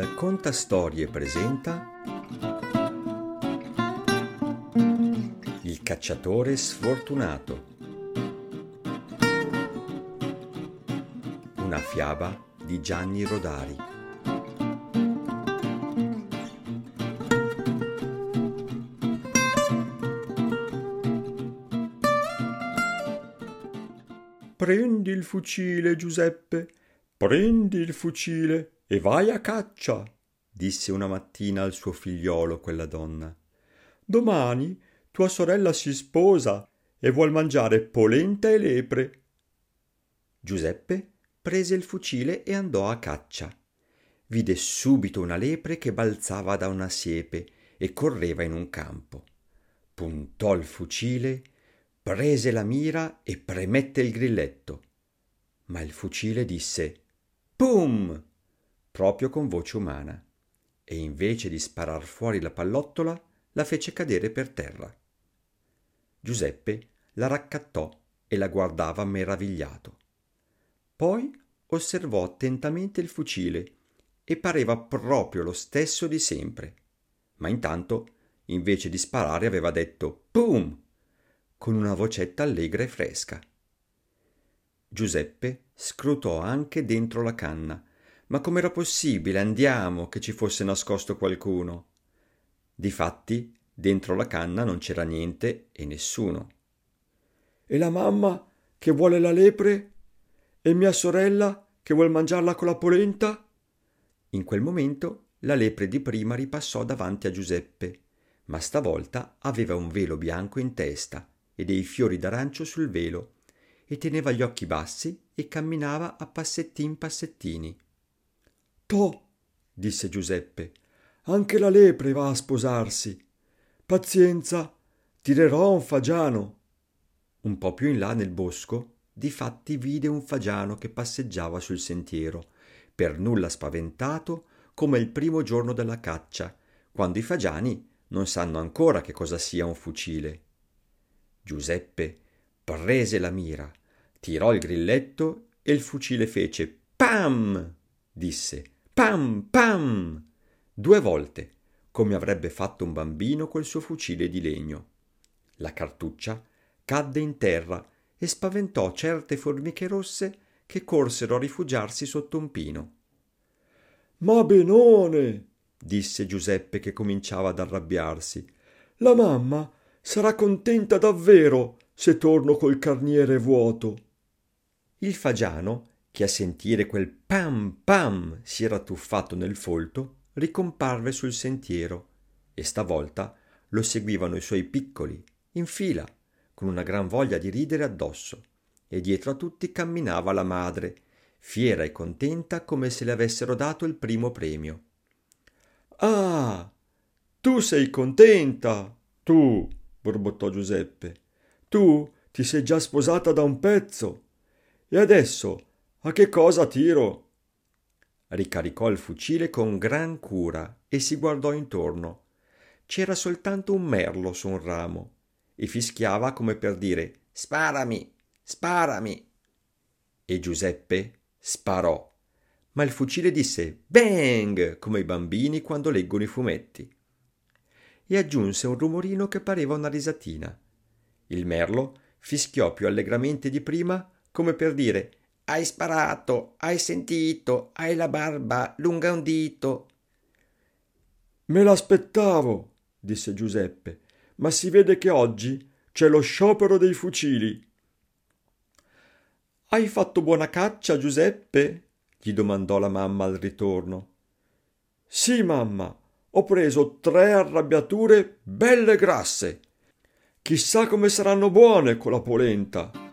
Il Contastorie presenta Il cacciatore sfortunato. Una fiaba di Gianni Rodari. Prendi il fucile, Giuseppe, prendi il fucile e vai a caccia, disse una mattina al suo figliolo quella donna. Domani tua sorella si sposa e vuol mangiare polenta e lepre. Giuseppe prese il fucile e andò a caccia. Vide subito una lepre che balzava da una siepe e correva in un campo. Puntò il fucile, prese la mira e premette il grilletto. Ma il fucile disse Pum! Proprio con voce umana, e invece di sparar fuori la pallottola, la fece cadere per terra. Giuseppe la raccattò e la guardava meravigliato. Poi osservò attentamente il fucile e pareva proprio lo stesso di sempre. Ma intanto, invece di sparare, aveva detto Pum! con una vocetta allegra e fresca. Giuseppe scrutò anche dentro la canna ma com'era possibile? Andiamo, che ci fosse nascosto qualcuno. Difatti, dentro la canna non c'era niente e nessuno. E la mamma che vuole la lepre? E mia sorella che vuol mangiarla con la polenta? In quel momento la lepre di prima ripassò davanti a Giuseppe, ma stavolta aveva un velo bianco in testa e dei fiori d'arancio sul velo, e teneva gli occhi bassi e camminava a passettin passettini. Toh, disse Giuseppe, anche la lepre va a sposarsi. Pazienza, tirerò un fagiano. Un po più in là nel bosco, difatti vide un fagiano che passeggiava sul sentiero, per nulla spaventato come il primo giorno della caccia, quando i fagiani non sanno ancora che cosa sia un fucile. Giuseppe prese la mira, tirò il grilletto e il fucile fece pam! disse Pam, pam! Due volte, come avrebbe fatto un bambino col suo fucile di legno. La cartuccia cadde in terra e spaventò certe formiche rosse che corsero a rifugiarsi sotto un pino. Ma benone, disse Giuseppe che cominciava ad arrabbiarsi. La mamma sarà contenta davvero se torno col carniere vuoto. Il fagiano che a sentire quel pam pam si era tuffato nel folto, ricomparve sul sentiero e stavolta lo seguivano i suoi piccoli, in fila, con una gran voglia di ridere addosso, e dietro a tutti camminava la madre, fiera e contenta come se le avessero dato il primo premio. Ah, tu sei contenta, tu, borbottò Giuseppe. Tu ti sei già sposata da un pezzo. E adesso a che cosa tiro? Ricaricò il fucile con gran cura e si guardò intorno. C'era soltanto un merlo su un ramo e fischiava come per dire Sparami, sparami. E Giuseppe sparò, ma il fucile disse Bang! come i bambini quando leggono i fumetti. E aggiunse un rumorino che pareva una risatina. Il merlo fischiò più allegramente di prima come per dire hai sparato, hai sentito, hai la barba lunga un dito. Me l'aspettavo, disse Giuseppe, ma si vede che oggi c'è lo sciopero dei fucili. Hai fatto buona caccia, Giuseppe? gli domandò la mamma al ritorno. Sì, mamma, ho preso tre arrabbiature belle grasse. Chissà come saranno buone con la polenta.